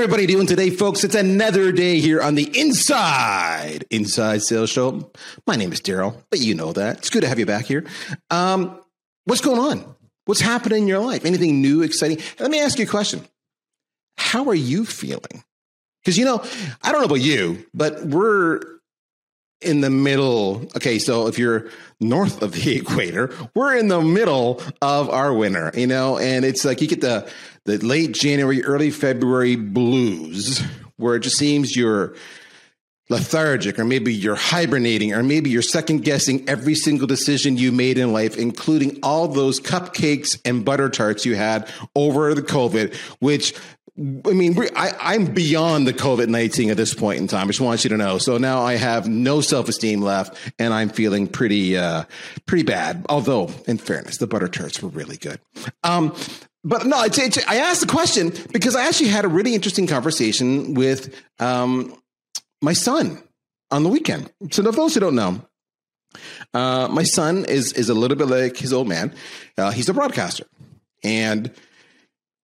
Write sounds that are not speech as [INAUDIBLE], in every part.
Everybody doing today, folks? It's another day here on the Inside Inside Sales Show. My name is Darryl, but you know that. It's good to have you back here. Um, what's going on? What's happening in your life? Anything new, exciting? Let me ask you a question. How are you feeling? Because you know, I don't know about you, but we're in the middle. Okay, so if you're north of the [LAUGHS] equator, we're in the middle of our winter, you know, and it's like you get the the late January, early February blues where it just seems you're lethargic or maybe you're hibernating or maybe you're second guessing every single decision you made in life including all those cupcakes and butter tarts you had over the covid which I mean, I, am beyond the COVID 19 at this point in time. I just want you to know. So now I have no self esteem left and I'm feeling pretty, uh, pretty bad. Although, in fairness, the butter tarts were really good. Um, but no, it's, it's, I asked the question because I actually had a really interesting conversation with um, my son on the weekend. So, for those who don't know, uh, my son is is a little bit like his old man. Uh, he's a broadcaster, and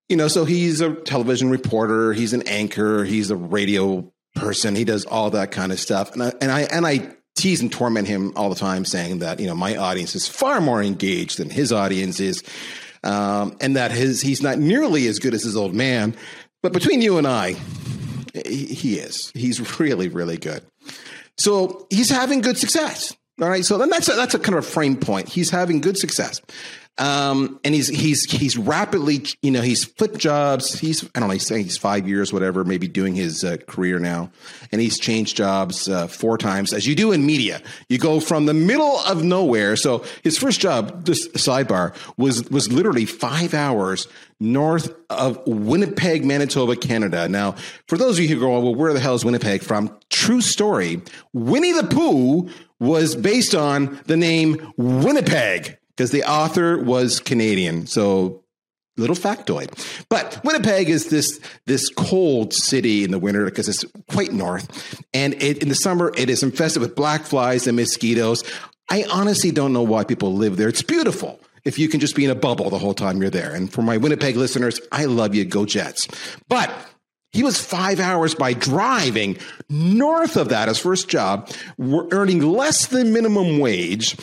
you know, so he's a television reporter, he's an anchor, he's a radio person, he does all that kind of stuff. And I and I and I tease and torment him all the time, saying that you know my audience is far more engaged than his audience is, um, and that his he's not nearly as good as his old man. But between you and I, he, he is. He's really, really good. So he's having good success. All right. So then that's a, that's a kind of a frame point. He's having good success. Um, and he's he's he's rapidly, you know, he's flipped jobs. He's I don't know, he's saying he's five years, whatever, maybe doing his uh, career now, and he's changed jobs uh, four times, as you do in media. You go from the middle of nowhere. So his first job, this sidebar, was was literally five hours north of Winnipeg, Manitoba, Canada. Now, for those of you who go, well, where the hell is Winnipeg from? True story. Winnie the Pooh was based on the name Winnipeg because the author was Canadian. So little factoid. But Winnipeg is this this cold city in the winter because it's quite north, and it, in the summer it is infested with black flies and mosquitoes. I honestly don't know why people live there. It's beautiful if you can just be in a bubble the whole time you're there. And for my Winnipeg listeners, I love you. Go Jets. But he was five hours by driving north of that, his first job, earning less than minimum wage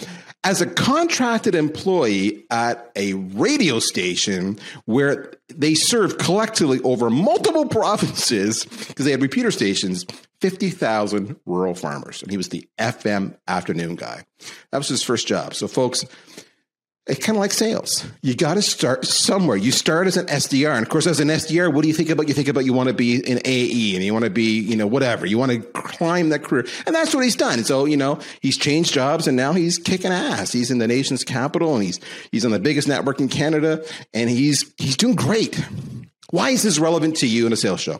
as a contracted employee at a radio station where they served collectively over multiple [LAUGHS] provinces because they had repeater stations 50,000 rural farmers. And he was the FM afternoon guy. That was his first job. So folks it's kind of like sales. You got to start somewhere. You start as an SDR. And of course, as an SDR, what do you think about? You think about you want to be an AE and you want to be, you know, whatever. You want to climb that career. And that's what he's done. So, you know, he's changed jobs and now he's kicking ass. He's in the nation's capital and he's, he's on the biggest network in Canada and he's, he's doing great. Why is this relevant to you in a sales show?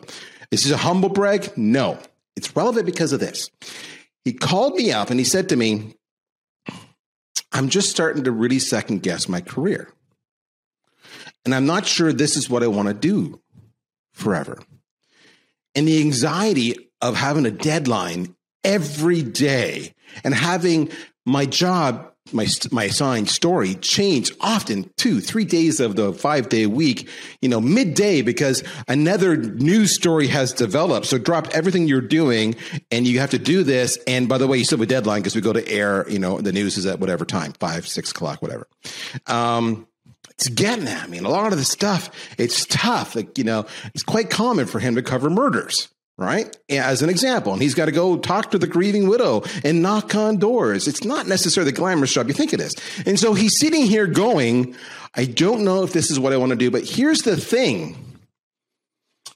Is this a humble brag? No. It's relevant because of this. He called me up and he said to me, I'm just starting to really second guess my career. And I'm not sure this is what I want to do forever. And the anxiety of having a deadline every day and having my job my my assigned story change often two three days of the five day week you know midday because another news story has developed. So drop everything you're doing and you have to do this. And by the way you still have a deadline because we go to air you know the news is at whatever time five six o'clock whatever. Um it's getting at me and a lot of the stuff it's tough. Like you know it's quite common for him to cover murders right? As an example, and he's got to go talk to the grieving widow and knock on doors. It's not necessarily the glamorous job you think it is. And so he's sitting here going, I don't know if this is what I want to do, but here's the thing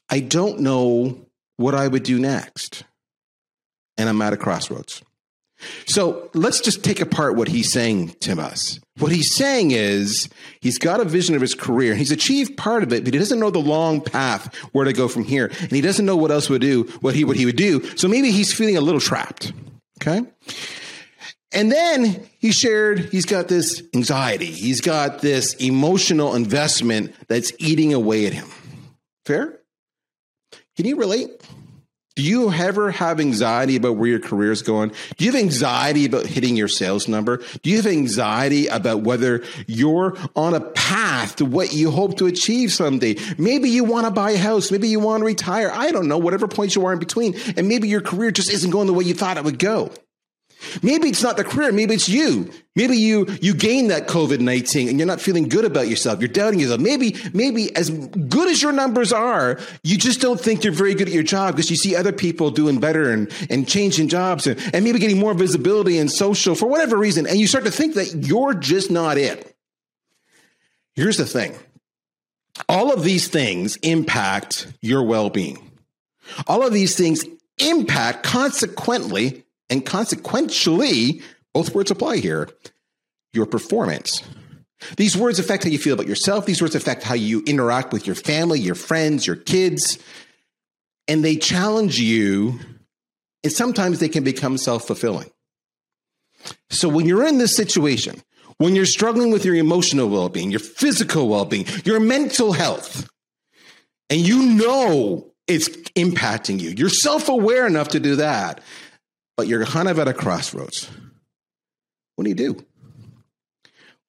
I don't know what I would do next. And I'm at a crossroads. So let's just take apart what he's saying to us. What he's saying is he's got a vision of his career. He's achieved part of it, but he doesn't know the long path where to go from here. And he doesn't know what else would do, what he, what he would do. So maybe he's feeling a little trapped. Okay. And then he shared he's got this anxiety. He's got this emotional investment that's eating away at him. Fair? Can you relate? Do you ever have anxiety about where your career is going? Do you have anxiety about hitting your sales number? Do you have anxiety about whether you're on a path to what you hope to achieve someday? Maybe you want to buy a house. Maybe you want to retire. I don't know, whatever points you are in between. And maybe your career just isn't going the way you thought it would go. Maybe it's not the career. Maybe it's you. Maybe you you gain that COVID nineteen and you're not feeling good about yourself. You're doubting yourself. Maybe maybe as good as your numbers are, you just don't think you're very good at your job because you see other people doing better and and changing jobs and, and maybe getting more visibility and social for whatever reason, and you start to think that you're just not it. Here's the thing: all of these things impact your well being. All of these things impact consequently and consequentially, both words apply here, your performance. These words affect how you feel about yourself. These words affect how you interact with your family, your friends, your kids. And they challenge you, and sometimes they can become self fulfilling. So when you're in this situation, when you're struggling with your emotional well being, your physical well being, your mental health, and you know it's impacting you, you're self aware enough to do that but you're kind of at a crossroads. What do you do?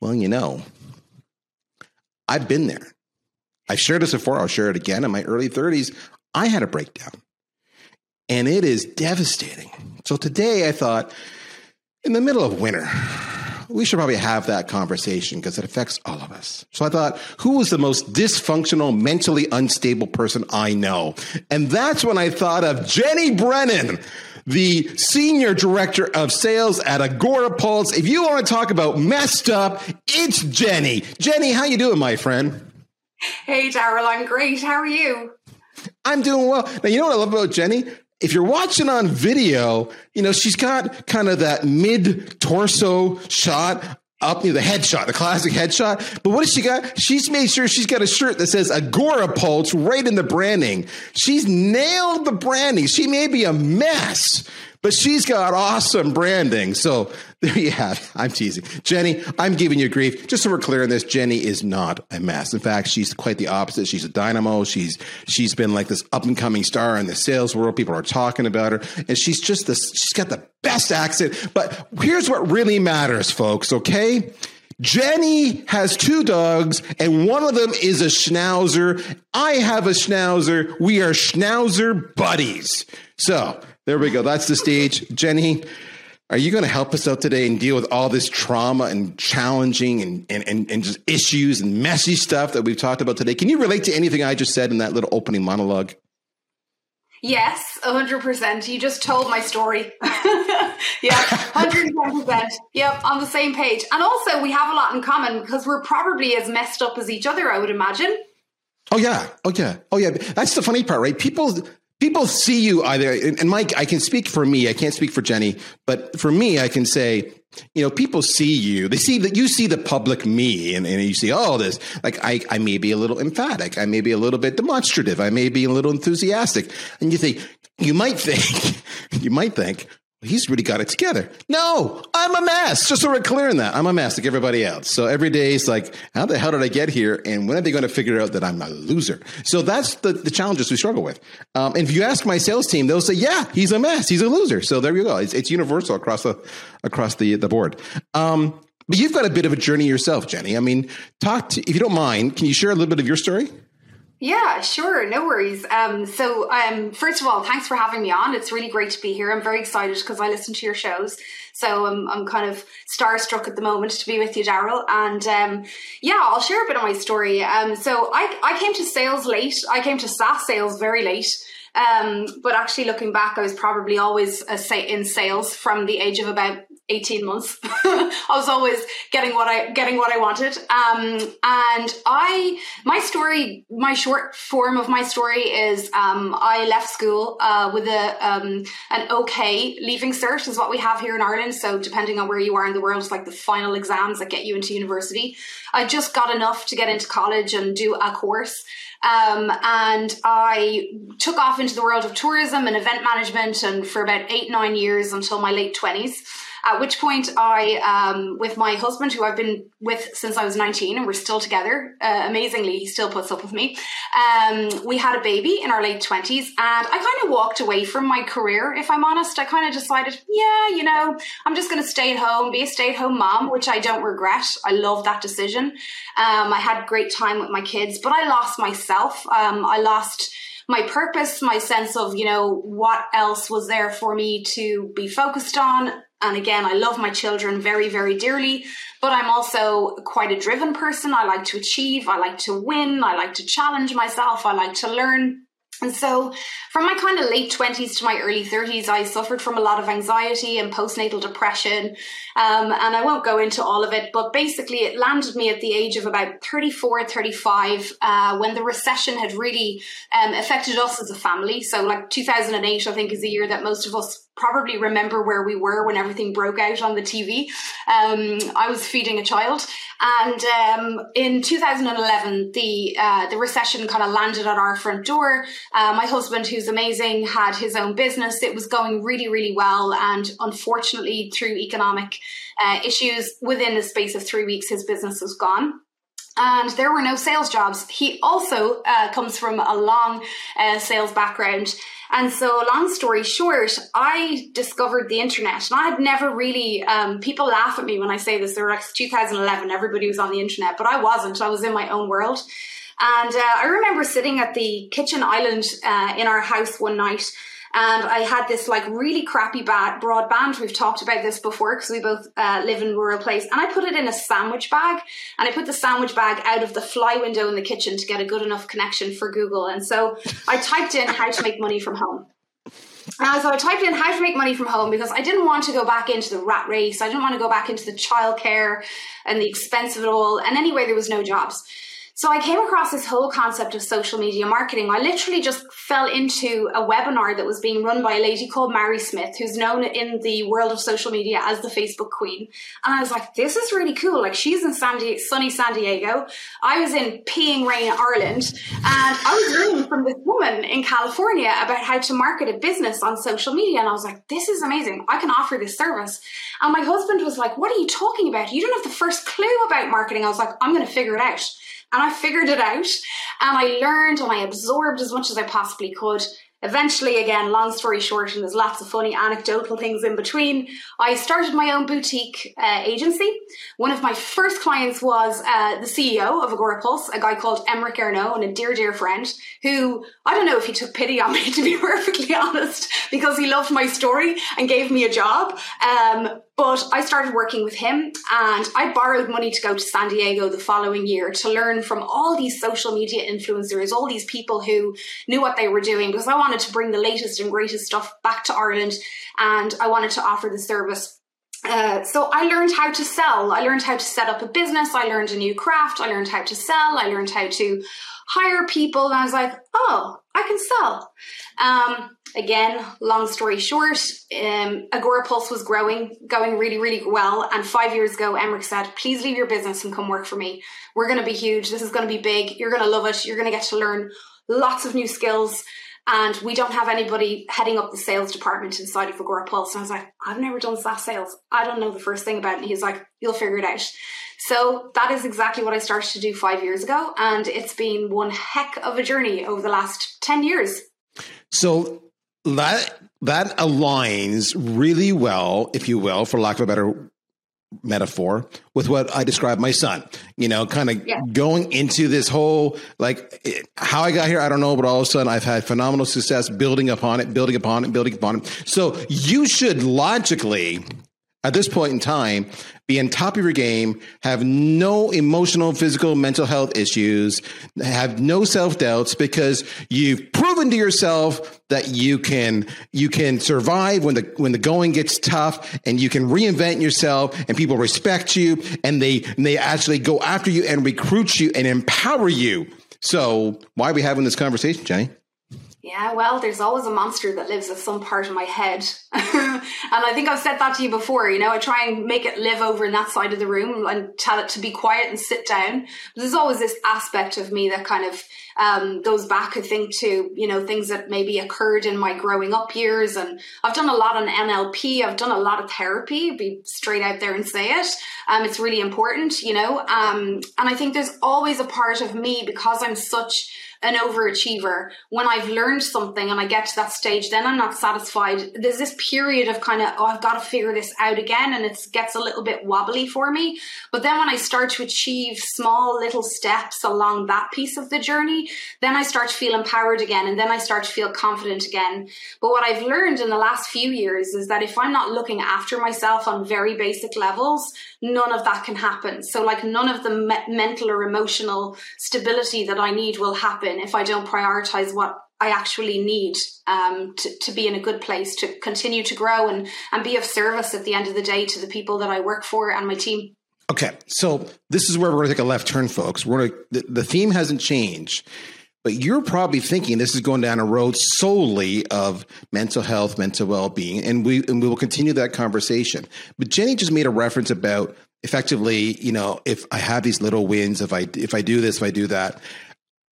Well, you know, I've been there. I've shared this before. I'll share it again. In my early 30s, I had a breakdown and it is devastating. So today I thought, in the middle of winter, we should probably have that conversation because it affects all of us. So I thought, who was the most dysfunctional, mentally unstable person I know? And that's when I thought of Jenny Brennan the senior director of sales at Agorapulse. If you want to talk about messed up, it's Jenny. Jenny, how you doing, my friend? Hey, Darryl, I'm great. How are you? I'm doing well. Now, you know what I love about Jenny? If you're watching on video, you know, she's got kind of that mid torso shot up near the headshot, the classic headshot. But what has she got? She's made sure she's got a shirt that says Agorapulse right in the branding. She's nailed the branding. She may be a mess, but she's got awesome branding. So there you have. I'm teasing. Jenny, I'm giving you grief. Just so we're clear on this, Jenny is not a mess. In fact, she's quite the opposite. She's a dynamo. She's she's been like this up and coming star in the sales world. People are talking about her. And she's just this, she's got the best accent. But here's what really matters, folks, okay? Jenny has two dogs, and one of them is a schnauzer. I have a schnauzer. We are schnauzer buddies. So there we go. That's the stage. Jenny, are you going to help us out today and deal with all this trauma and challenging and, and, and, and just issues and messy stuff that we've talked about today? Can you relate to anything I just said in that little opening monologue? Yes, 100%. You just told my story. [LAUGHS] yeah, 110%. Yep, on the same page. And also, we have a lot in common because we're probably as messed up as each other, I would imagine. Oh, yeah. Oh, yeah. Oh, yeah. That's the funny part, right? People people see you either and mike i can speak for me i can't speak for jenny but for me i can say you know people see you. They see that you see the public me and, and you see all oh, this like I, I may be a little emphatic i may be a little bit demonstrative i may be a little enthusiastic and you think you might think [LAUGHS] you might think he's really got it together. No, I'm a mess. Just so we're clear on that, I'm a mess like everybody else. So every day it's like, how the hell did I get here? And when are they going to figure out that I'm a loser? So that's the, the challenges we struggle with. Um, and if you ask my sales team, they'll say, yeah, he's a mess. He's a loser. So there you go. It's, it's universal across the, across the, the board. Um, but you've got a bit of a journey yourself, Jenny. I mean, talk to, if you don't mind, can you share a little bit of your story? Yeah, sure. No worries. Um, so, um, first of all, thanks for having me on. It's really great to be here. I'm very excited because I listen to your shows. So I'm, I'm kind of starstruck at the moment to be with you, Darryl. And um, yeah, I'll share a bit of my story. Um, so I, I came to sales late. I came to SaaS sales very late. Um, but actually, looking back, I was probably always a, in sales from the age of about 18 months. [LAUGHS] I was always getting what I getting what I wanted. Um, and I my story, my short form of my story is um, I left school uh, with a um, an okay leaving cert is what we have here in Ireland. So depending on where you are in the world, it's like the final exams that get you into university. I just got enough to get into college and do a course. Um, and I took off into the world of tourism and event management and for about eight, nine years until my late 20s. At which point, I, um, with my husband, who I've been with since I was 19, and we're still together, uh, amazingly, he still puts up with me. Um, we had a baby in our late 20s, and I kind of walked away from my career, if I'm honest. I kind of decided, yeah, you know, I'm just going to stay at home, be a stay at home mom, which I don't regret. I love that decision. Um, I had great time with my kids, but I lost myself. Um, I lost my purpose, my sense of, you know, what else was there for me to be focused on. And again, I love my children very, very dearly, but I'm also quite a driven person. I like to achieve. I like to win. I like to challenge myself. I like to learn. And so, from my kind of late 20s to my early 30s, I suffered from a lot of anxiety and postnatal depression. Um, and I won't go into all of it, but basically, it landed me at the age of about 34, 35, uh, when the recession had really um, affected us as a family. So, like 2008, I think, is the year that most of us probably remember where we were when everything broke out on the TV. Um, I was feeding a child, and um, in 2011, the uh, the recession kind of landed at our front door. Uh, my husband, who's amazing, had his own business. It was going really, really well, and unfortunately, through economic uh, issues, within the space of three weeks, his business was gone and there were no sales jobs. He also uh, comes from a long uh, sales background. And so, long story short, I discovered the internet, and I had never really. Um, people laugh at me when I say this. They're like 2011, everybody was on the internet, but I wasn't. I was in my own world. And uh, I remember sitting at the kitchen island uh, in our house one night and I had this like really crappy bad broadband. We've talked about this before because we both uh, live in rural place. And I put it in a sandwich bag, and I put the sandwich bag out of the fly window in the kitchen to get a good enough connection for Google. And so I typed in how to make money from home. And so I typed in how to make money from home because I didn't want to go back into the rat race. I didn't want to go back into the childcare and the expense of it all. And anyway, there was no jobs. So I came across this whole concept of social media marketing. I literally just fell into a webinar that was being run by a lady called Mari Smith, who's known in the world of social media as the Facebook Queen. And I was like, this is really cool. Like she's in San Di- sunny San Diego. I was in peeing rain Ireland. And I was learning from this woman in California about how to market a business on social media. And I was like, this is amazing. I can offer this service. And my husband was like, what are you talking about? You don't have the first clue about marketing. I was like, I'm going to figure it out. And I figured it out and I learned and I absorbed as much as I possibly could. Eventually, again, long story short, and there's lots of funny anecdotal things in between, I started my own boutique uh, agency. One of my first clients was uh, the CEO of Agorapulse, a guy called Emeric Ernoult, and a dear, dear friend who I don't know if he took pity on me, [LAUGHS] to be perfectly [LAUGHS] honest, because he loved my story and gave me a job. Um, but I started working with him and I borrowed money to go to San Diego the following year to learn from all these social media influencers, all these people who knew what they were doing because I wanted to bring the latest and greatest stuff back to Ireland and I wanted to offer the service uh, so I learned how to sell. I learned how to set up a business. I learned a new craft. I learned how to sell. I learned how to hire people. And I was like, oh, I can sell. Um, again, long story short, um, Agorapulse was growing, going really, really well. And five years ago, Emeric said, please leave your business and come work for me. We're going to be huge. This is going to be big. You're going to love it. You're going to get to learn lots of new skills. And we don't have anybody heading up the sales department inside of Agorapulse. And I was like, I've never done SaaS sales. I don't know the first thing about it. And he's like, you'll figure it out. So that is exactly what I started to do five years ago. And it's been one heck of a journey over the last 10 years. So that that aligns really well, if you will, for lack of a better metaphor, with what I described my son. You know, kind of yeah. going into this whole like how I got here, I don't know, but all of a sudden I've had phenomenal success building upon it, building upon it, building upon it. So you should logically at this point in time, be on top of your game, have no emotional, physical, mental health issues, have no self doubts because you've proven to yourself that you can you can survive when the when the going gets tough, and you can reinvent yourself, and people respect you, and they and they actually go after you and recruit you and empower you. So why are we having this conversation, Jenny? Yeah, well, there's always a monster that lives in some part of my head. [LAUGHS] and I think I've said that to you before. You know, I try and make it live over in that side of the room and tell it to be quiet and sit down. But there's always this aspect of me that kind of um, goes back, I think, to, you know, things that maybe occurred in my growing up years. And I've done a lot on NLP. I've done a lot of therapy, be straight out there and say it. Um, it's really important, you know. Um, and I think there's always a part of me because I'm such an overachiever. When I've learned something and I get to that stage, then I'm not satisfied. There's this period of kind of, oh, I've got to figure this out again. And it gets a little bit wobbly for me. But then when I start to achieve small little steps along that piece of the journey, then I start to feel empowered again. And then I start to feel confident again. But what I've learned in the last few years is that if I'm not looking after myself on very basic levels, none of that can happen. So like none of the me- mental or emotional stability that I need will happen if I don't prioritize what I actually need um, to, to be in a good place to continue to grow and, and be of service at the end of the day to the people that I work for and my team. Okay, so this is where we're going to take a left turn, folks. We're going to, the, the theme hasn't changed, but you're probably thinking this is going down a road solely of mental health, mental well being, and we and we will continue that conversation. But Jenny just made a reference about effectively, you know, if I have these little wins, if I if I do this, if I do that,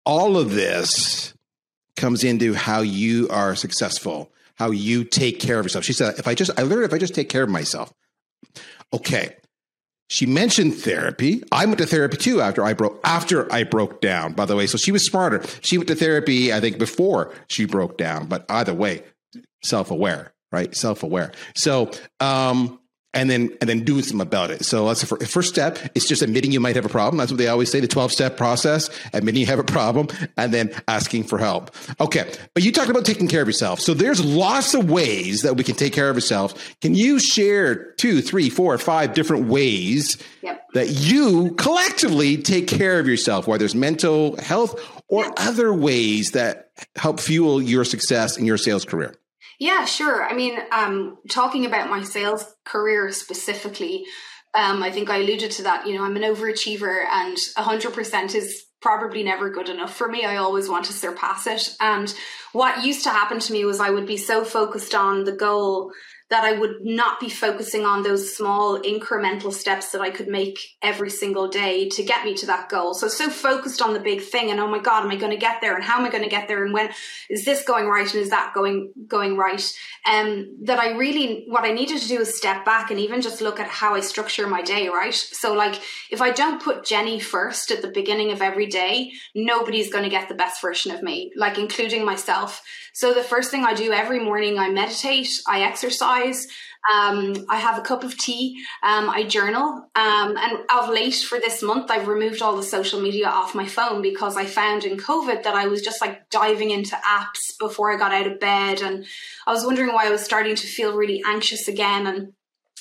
all of this comes into how you are successful, how you take care of yourself. She said, if I just, I learned if I just take care of myself. Okay. She mentioned therapy. I went to therapy too after I broke after I broke down, by the way. So she was smarter. She went to therapy, I think, before she broke down. But either way, self-aware, right? Self-aware. So um and then and then doing something about it. So that's the first step. It's just admitting you might have a problem. That's what they always say. The twelve step process: admitting you have a problem, and then asking for help. Okay, but you talked about taking care of yourself. So there's lots of ways that we can take care of ourselves. Can you share two, three, four, five different ways yep. that you collectively take care of yourself, whether it's mental health or other ways that help fuel your success in your sales career? Yeah, sure. I mean, um, talking about my sales career specifically, um, I think I alluded to that. You know, I'm an overachiever, and 100% is probably never good enough for me. I always want to surpass it. And what used to happen to me was I would be so focused on the goal that I would not be focusing on those small incremental steps that I could make every single day to get me to that goal. So, so focused on the big thing and, oh my God, am I going to get there? And how am I going to get there? And when is this going right? And is that going, going right? Um, that I really, what I needed to do is step back and even just look at how I structure my day, right? So like, if I don't put Jenny first at the beginning of every day, nobody's going to get the best version of me, like including myself. So the first thing I do every morning, I meditate, I exercise, um, I have a cup of tea, um, I journal, um, and of late for this month, I've removed all the social media off my phone because I found in COVID that I was just like diving into apps before I got out of bed, and I was wondering why I was starting to feel really anxious again. And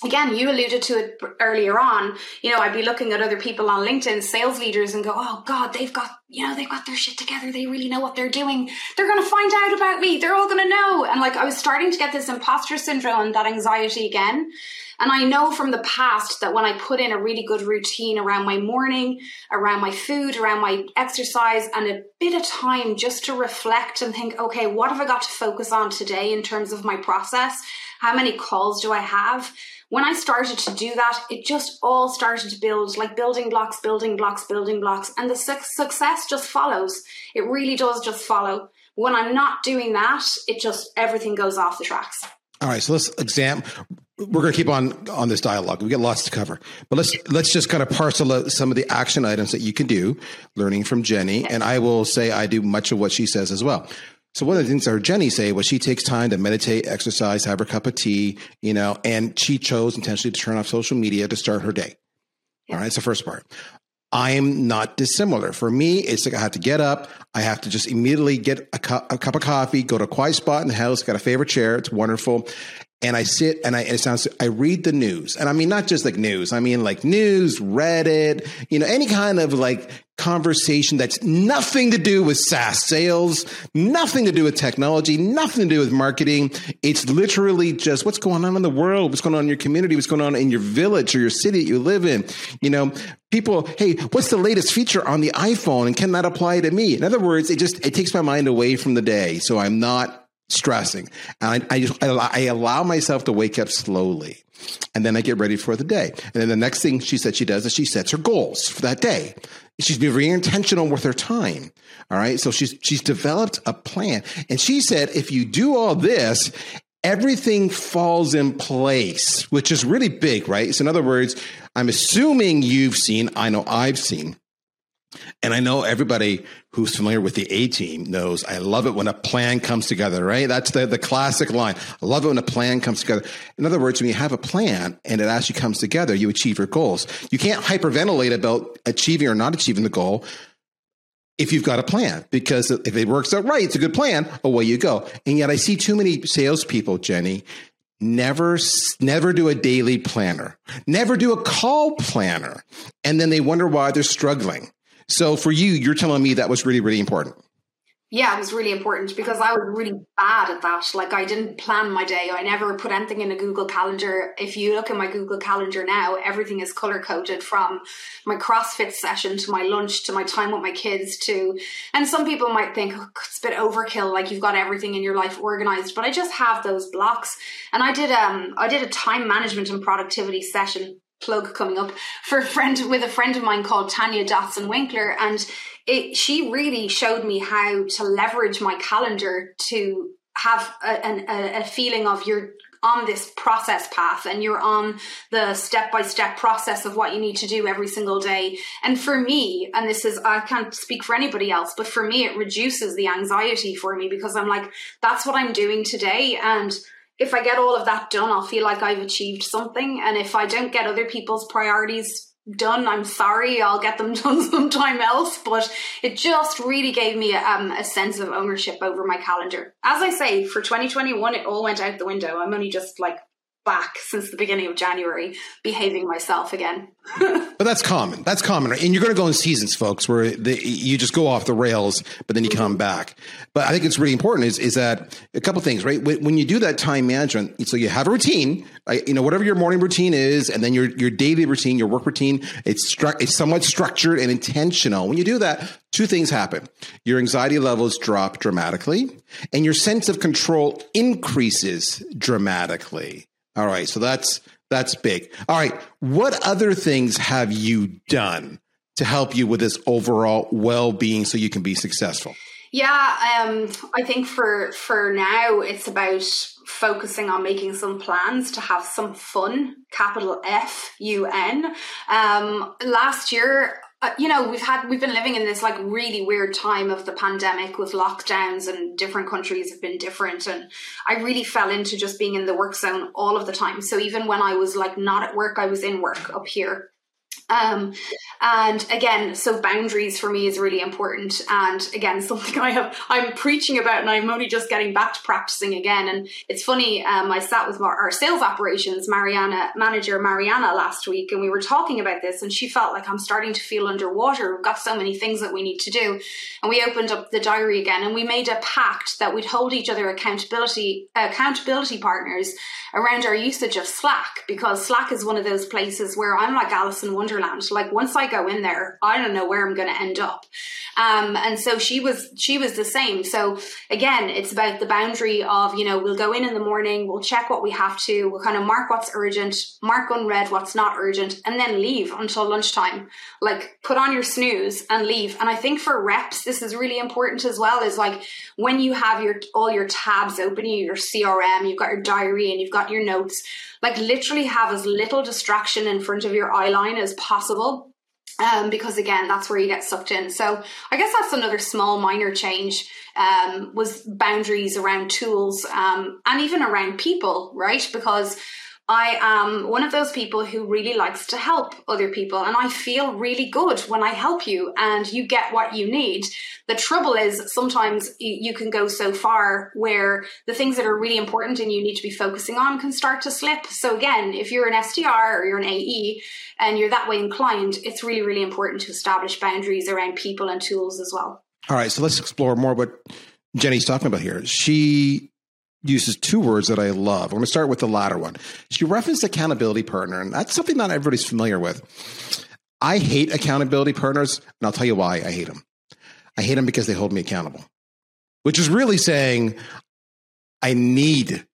again, you alluded to it earlier on. You know, I'd be looking at other people on LinkedIn, sales leaders, and go, "Oh God, they've got you know they've got their shit together. They really know what they're doing. They're going to find out about me. They're all going to know." And like, I was starting to get this imposter syndrome and that anxiety again. And I know from the past that when I put in a really good routine around my morning, around my food, around my exercise, and a bit of time just to reflect and think, okay, what have I got to focus on today in terms of my process? How many calls do I have? When I started to do that, it just all started to build like building blocks, building blocks, building blocks, and the su- success just follows. It really does just follow. When I'm not doing that, it just everything goes off the tracks. All right, so let's exam. We're going to keep on on this dialogue. We got lots to cover, but let's let's just kind of parcel out some of the action items that you can do, learning from Jenny. Okay. And I will say I do much of what she says as well. So one of the things that Jenny say was she takes time to meditate, exercise, have her cup of tea, you know, and she chose intentionally to turn off social media to start her day. All right, it's the first part. I'm not dissimilar. For me, it's like I have to get up. I have to just immediately get a, cu- a cup of coffee, go to a quiet spot in the house, got a favorite chair. It's wonderful. And I sit and I it sounds I read the news. And I mean not just like news. I mean like news, Reddit, you know, any kind of like conversation that's nothing to do with SaaS sales, nothing to do with technology, nothing to do with marketing. It's literally just what's going on in the world, what's going on in your community, what's going on in your village or your city that you live in. You know, people, hey, what's the latest feature on the iPhone and can that apply to me? In other words, it just it takes my mind away from the day. So I'm not stressing. And I, I just, I, I allow myself to wake up slowly. And then I get ready for the day. And then the next thing she said she does is she sets her goals for that day. She's being very intentional with her time. All right. So she's, she's developed a plan. And she said, if you do all this, everything falls in place, which is really big, right? So in other words, I'm assuming you've seen, I know I've seen and I know everybody who's familiar with the A team knows I love it when a plan comes together, right? That's the, the classic line. I love it when a plan comes together. In other words, when you have a plan and it actually comes together, you achieve your goals. You can't hyperventilate about achieving or not achieving the goal if you've got a plan, because if it works out right, it's a good plan, away you go. And yet I see too many salespeople, Jenny, never never do a daily planner never do a call planner and then they wonder why they're struggling so for you, you're telling me that was really, really important. Yeah, it was really important because I was really bad at that. Like I didn't plan my day. I never put anything in a Google Calendar. If you look at my Google Calendar now, everything is color coded from my CrossFit session to my lunch to my time with my kids to and some people might think oh, it's a bit overkill like you've got everything in your life organized, but I just have those blocks. And I did um I did a time management and productivity session plug coming up for a friend with a friend of mine called Tanya Dotson Winkler, and it she really showed me how to leverage my calendar to have a, a, a feeling of you're on this process path and you're on the step by step process of what you need to do every single day. And for me, and this is, I can't speak for anybody else, but for me, it reduces the anxiety for me because I'm like, that's what I'm doing today. And if I get all of that done, I'll feel like I've achieved something. And if I don't get other people's priorities done, I'm sorry, I'll get them [LAUGHS] done sometime else. But it just really gave me um, a sense of ownership over my calendar. As I say, for 2021, it all went out the window. I'm only just like back since the beginning of January, behaving myself again. [LAUGHS] but that's common. That's common, and you're going to go in seasons, folks, where the, you just go off the rails, but then you come mm-hmm. back. But I think it's really important is is that a couple things, right? When you do that time management, so you have a routine, right? you know, whatever your morning routine is, and then your your daily routine, your work routine, it's stru- it's somewhat structured and intentional. When you do that, two things happen: your anxiety levels drop dramatically, and your sense of control increases dramatically. All right. So that's that's big. All right. What other things have you done to help you with this overall well-being so you can be successful? Yeah, um, I think for for now it's about focusing on making some plans to have some fun. Capital F U N. Um, last year, uh, you know we've had we've been living in this like really weird time of the pandemic with lockdowns and different countries have been different. And i really fell into just being in the work zone all of the time. So even when i was like not at work i was in work up here um, and again, so boundaries for me is really important. And again, [LAUGHS] something I have, I'm preaching about and I'm only just getting back to practicing again. And it's funny, um, I sat with our sales operations, Mariana, manager Mariana last week, and we were talking about this and she felt like I'm starting to feel underwater. We've got so many things that we need to do. And we opened up the diary again and we made a pact that we'd hold each other accountability, accountability partners around our usage of Slack because Slack is one of those places where I'm like Alice in Wonderland. Like once I go in there, I don't know where I'm going to end up. Um, and so she was she was the same. So again, it's about the boundary of you know we'll go in in the morning, we'll check what we have to, we'll kind of mark what's urgent, mark unread what's not urgent, and then leave until lunchtime. Like put on your snooze and leave. And I think for reps, this is really important as well. Is like when you have your all your tabs open, your CRM, you've got your diary, and you've got your notes. Like literally have as little distraction in front of your eye line as possible. Um, because again, that's where you get sucked in. So I guess that's another small minor change um, was boundaries around tools um, and even around people, right? Because I am one of those people who really likes to help other people, and I feel really good when I help you and you get what you need. The trouble is sometimes you can go so far where the things that are really important and you need to be focusing on can start to slip. So, again, if you're an SDR or you're an AE and you're that way inclined, it's really, really important to establish boundaries around people and tools as well. All right, so let's explore more what Jenny's talking about here. She uses two words that I love. I'm going to start with the latter one. She referenced accountability partner, and that's something not everybody's familiar with. I hate accountability partners, and I'll tell you why I hate them. I hate them because they hold me accountable, which is really saying I need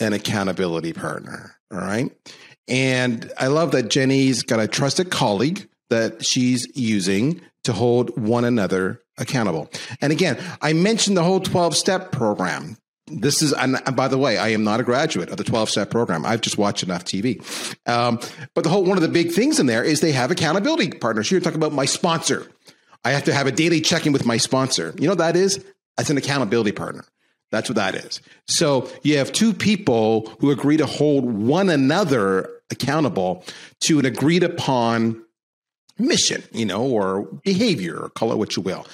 an accountability partner. All right. And I love that Jenny's got a trusted colleague that she's using to hold one another accountable. And again, I mentioned the whole 12 step program. This is, and by the way, I am not a graduate of the 12 step program. I've just watched enough TV. Um, but the whole, one of the big things in there is they have accountability partners. You're talking about my sponsor. I have to have a daily check in with my sponsor. You know that is? That's an accountability partner. That's what that is. So you have two people who agree to hold one another accountable to an agreed upon mission, you know, or behavior, or call it what you will.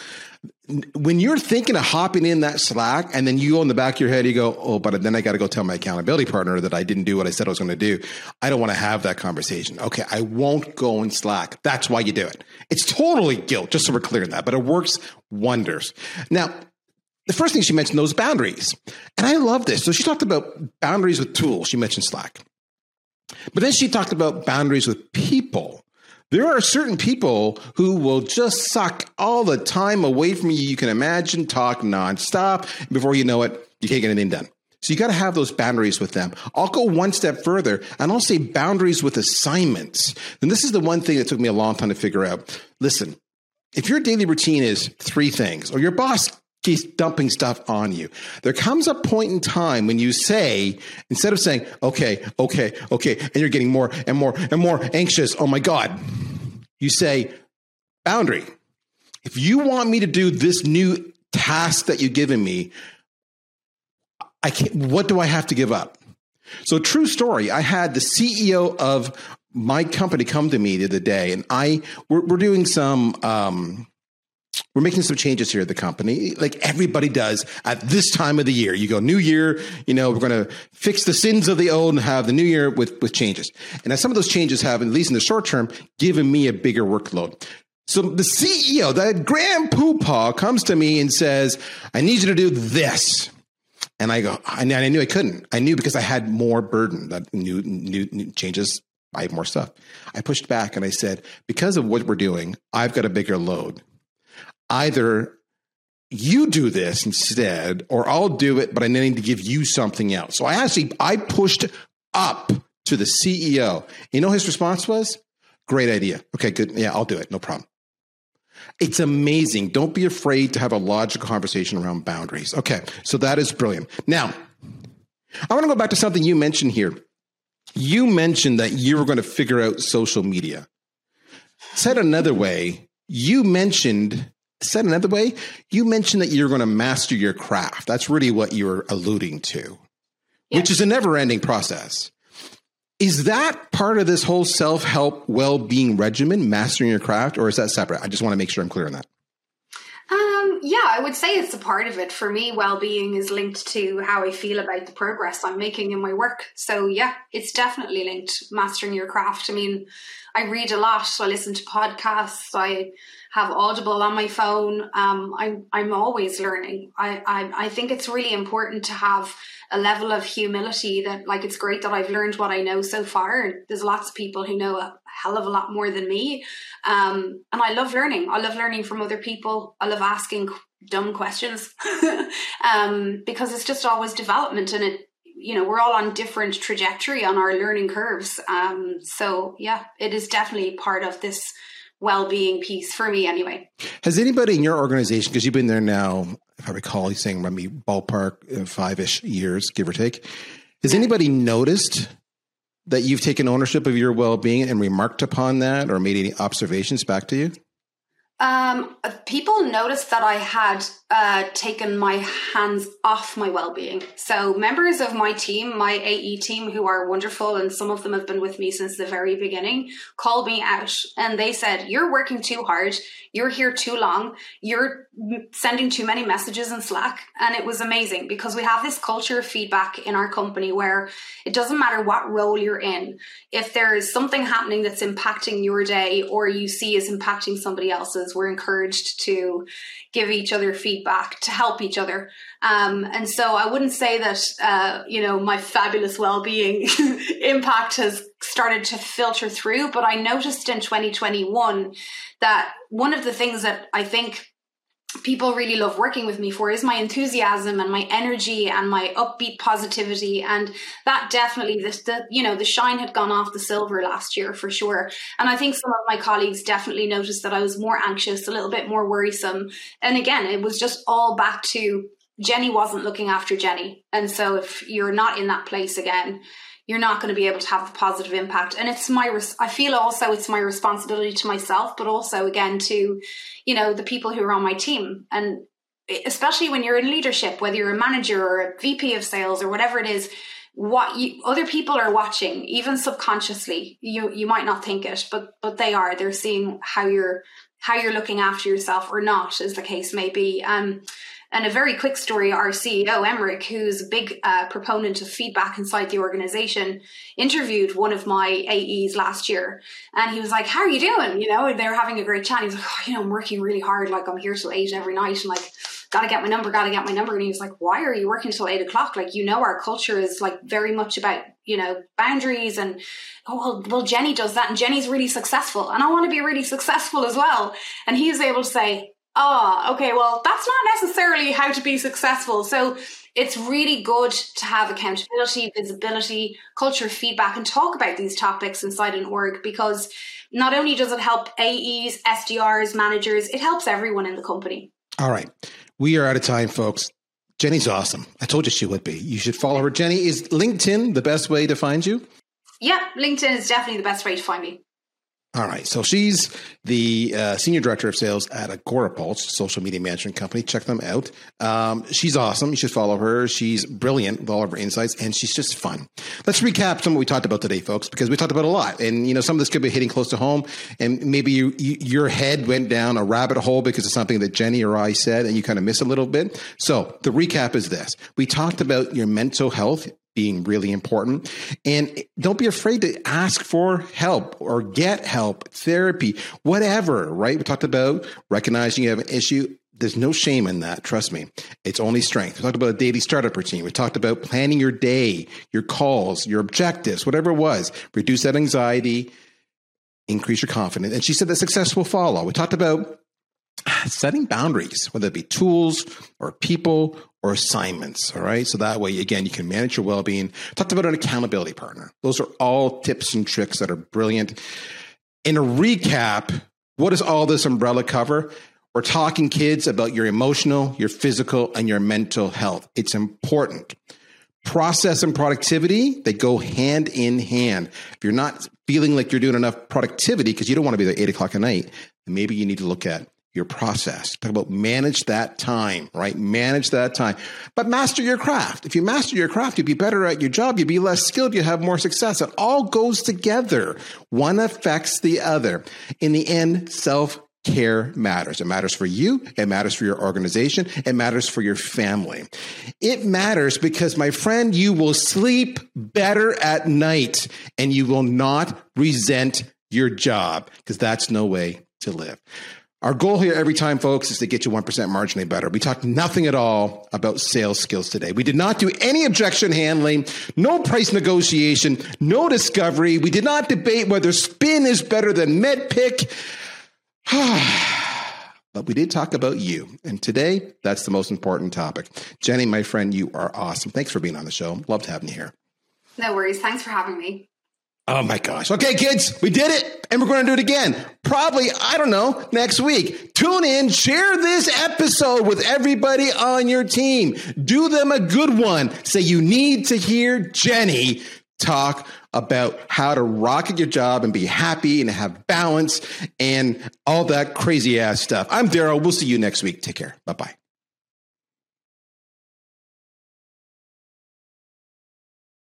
When you're thinking of hopping in that Slack and then you go in the back of your head, you go, oh, but then I got to go tell my accountability partner that I didn't do what I said I was going to do. I don't want to have that conversation. Okay, I won't go in Slack. That's why you do it. It's totally guilt, just so we're clear on that, but it works wonders. Now, the first thing she mentioned those boundaries. And I love this. So she talked about boundaries with tools. She mentioned Slack. But then she talked about boundaries with people. There are certain people who will just suck all the time away from you. You can imagine, talk nonstop. Before you know it, you can't get anything done. So you got to have those boundaries with them. I'll go one step further and I'll say boundaries with assignments. And this is the one thing that took me a long time to figure out. Listen, if your daily routine is three things, or your boss keeps dumping stuff on you. There comes a point in time when you say, instead of saying, okay, okay, okay, and you're getting more and more and more anxious, oh my God, you say, boundary. If you want me to do this new task that you've given me, I can't, what do I have to give up? So, true story, I had the CEO of my company come to me the other day, and I we're, we're doing some um, we're making some changes here at the company, like everybody does at this time of the year. You go new year, you know, we're going to fix the sins of the old and have the new year with, with changes. And as some of those changes have, at least in the short term, given me a bigger workload. So the CEO, that grand poopah comes to me and says, I need you to do this. And I go, and I knew I couldn't. I knew because I had more burden that new, new, new changes. I have more stuff. I pushed back and I said, because of what we're doing, I've got a bigger load either you do this instead, or I'll do it, but I need to give you something else. So I actually I pushed up to the CEO. You know his response was, "Great idea. Okay, good. Yeah, I'll do it. No problem." It's amazing. Don't be afraid to have a logical conversation around boundaries. Okay, so that is brilliant. Now, I want to go back to something you mentioned here. You mentioned that you were going to figure out social media. Said another way, you mentioned said another way, you mentioned that you're going to master your craft. That's really what you're alluding to, yes. which is a never ending process. Is that part of this whole self help well being regimen, mastering your craft, or is that separate? I just want to make sure I'm clear on that. Um, yeah, I would say it's a part of it. For me, well being is linked to how I feel about the progress I'm making in my work. So, yeah, it's definitely linked. Mastering your craft. I mean, I read a lot, I listen to podcasts, I have Audible on my phone. Um, I'm I'm always learning. I, I I think it's really important to have a level of humility that like it's great that I've learned what I know so far. And there's lots of people who know a hell of a lot more than me. Um, and I love learning. I love learning from other people. I love asking dumb questions [LAUGHS] um, because it's just always development and it you know we're all on different trajectory on our learning curves um, so yeah it is definitely part of this well-being piece for me anyway. Has anybody in your organization, because you've been there now, if I recall, you're saying maybe ballpark uh, five-ish years, give or take. Has yeah. anybody noticed that you've taken ownership of your well-being and remarked upon that or made any observations back to you? Um, people noticed that I had uh, taken my hands off my well-being. So members of my team, my AE team, who are wonderful, and some of them have been with me since the very beginning, called me out and they said, "You're working too hard. You're here too long. You're sending too many messages in Slack." And it was amazing because we have this culture of feedback in our company where it doesn't matter what role you're in. If there is something happening that's impacting your day or you see is impacting somebody else's, we're encouraged to give each other feedback to help each other. Um, and so I wouldn't say that, uh, you know, my fabulous well-being [LAUGHS] impact has started to filter through, but I noticed in 2021 that one of the things that I think people really love working with me for is my enthusiasm and my energy and my upbeat positivity. And that definitely this the you know the shine had gone off the silver last year for sure. And i think some of my colleagues definitely noticed that i was more anxious a little bit more worrisome. And again it was just all back to jenny wasn't looking after jenny. And so if you're not in that place again you're not going to be able to have a positive impact. And it's my res- i feel also it's my responsibility to myself but also again to you know the people who are on my team. And especially when you're in leadership whether you're a manager or a vp of sales or whatever it is what you, other people are watching even subconsciously. You you might not think it but but they are. They're seeing how you're how you're looking after yourself or not as the case may be. Um and a very quick story our CEO, Emeric, who's a big uh, proponent of feedback inside the organization, interviewed one of my AEs last year. And he was like, How are you doing? You know, they were having a great chat. He was like, oh, You know, I'm working really hard. Like, I'm here till eight every night. And like, gotta get my number, gotta get my number. And he was like, Why are you working till eight o'clock? Like, you know, our culture is like very much about, you know, boundaries and, oh, well, well, Jenny does that and Jenny's really successful. And I want to be really successful as well. And he was able to say, oh, okay, well, that's not necessarily how to be successful. So it's really good to have accountability, visibility, culture feedback, and talk about these topics inside an org because not only does it help AEs, SDRs, managers, it helps everyone in the company. All right. We are out of time, folks. Jenny's awesome. I told you she would be. You should follow her. Jenny, is LinkedIn the best way to find you? Yeah, LinkedIn is definitely the best way to find me. All right. So she's the uh, senior director of sales at Agorapulse, social media management company. Check them out. Um, she's awesome. You should follow her. She's brilliant with all of her insights, and she's just fun. Let's recap some of what we talked about today, folks, because we talked about a lot. And, you know, some of this could be hitting close to home, and maybe you, you, your head went down a rabbit hole because of something that Jenny or I said, and you kind of miss a little bit. So the recap is this. We talked about your mental health being really important. And don't be afraid to ask for help or get help, therapy, whatever, right? We talked about recognizing you have an issue. There's no shame in that. Trust me. It's only strength. We talked about a daily startup routine. We talked about planning your day, your calls, your objectives, whatever it was. Reduce that anxiety, increase your confidence. And she said that success will follow. We talked about setting boundaries, whether it be tools or people or assignments. All right. So that way, again, you can manage your well being. Talked about an accountability partner. Those are all tips and tricks that are brilliant. In a recap, what does all this umbrella cover? We're talking, kids, about your emotional, your physical, and your mental health. It's important. Process and productivity, they go hand in hand. If you're not feeling like you're doing enough productivity because you don't want to be there eight o'clock at night, maybe you need to look at your process. Talk about manage that time, right? Manage that time. But master your craft. If you master your craft, you'd be better at your job. You'd be less skilled. You'll have more success. It all goes together. One affects the other. In the end, self care matters. It matters for you. It matters for your organization. It matters for your family. It matters because, my friend, you will sleep better at night and you will not resent your job because that's no way to live. Our goal here every time, folks, is to get you 1% marginally better. We talked nothing at all about sales skills today. We did not do any objection handling, no price negotiation, no discovery. We did not debate whether spin is better than MEDDPICC. [SIGHS] but we did talk about you. And today, that's the most important topic. Jenny, my friend, you are awesome. Thanks for being on the show. Loved having you here. No worries. Thanks for having me. Oh my gosh. Okay, kids, we did it. And we're going to do it again. Probably, I don't know, next week. Tune in, share this episode with everybody on your team. Do them a good one. Say you need to hear Jenny talk about how to rock at your job and be happy and have balance and all that crazy ass stuff. I'm Darryl. We'll see you next week. Take care. Bye bye.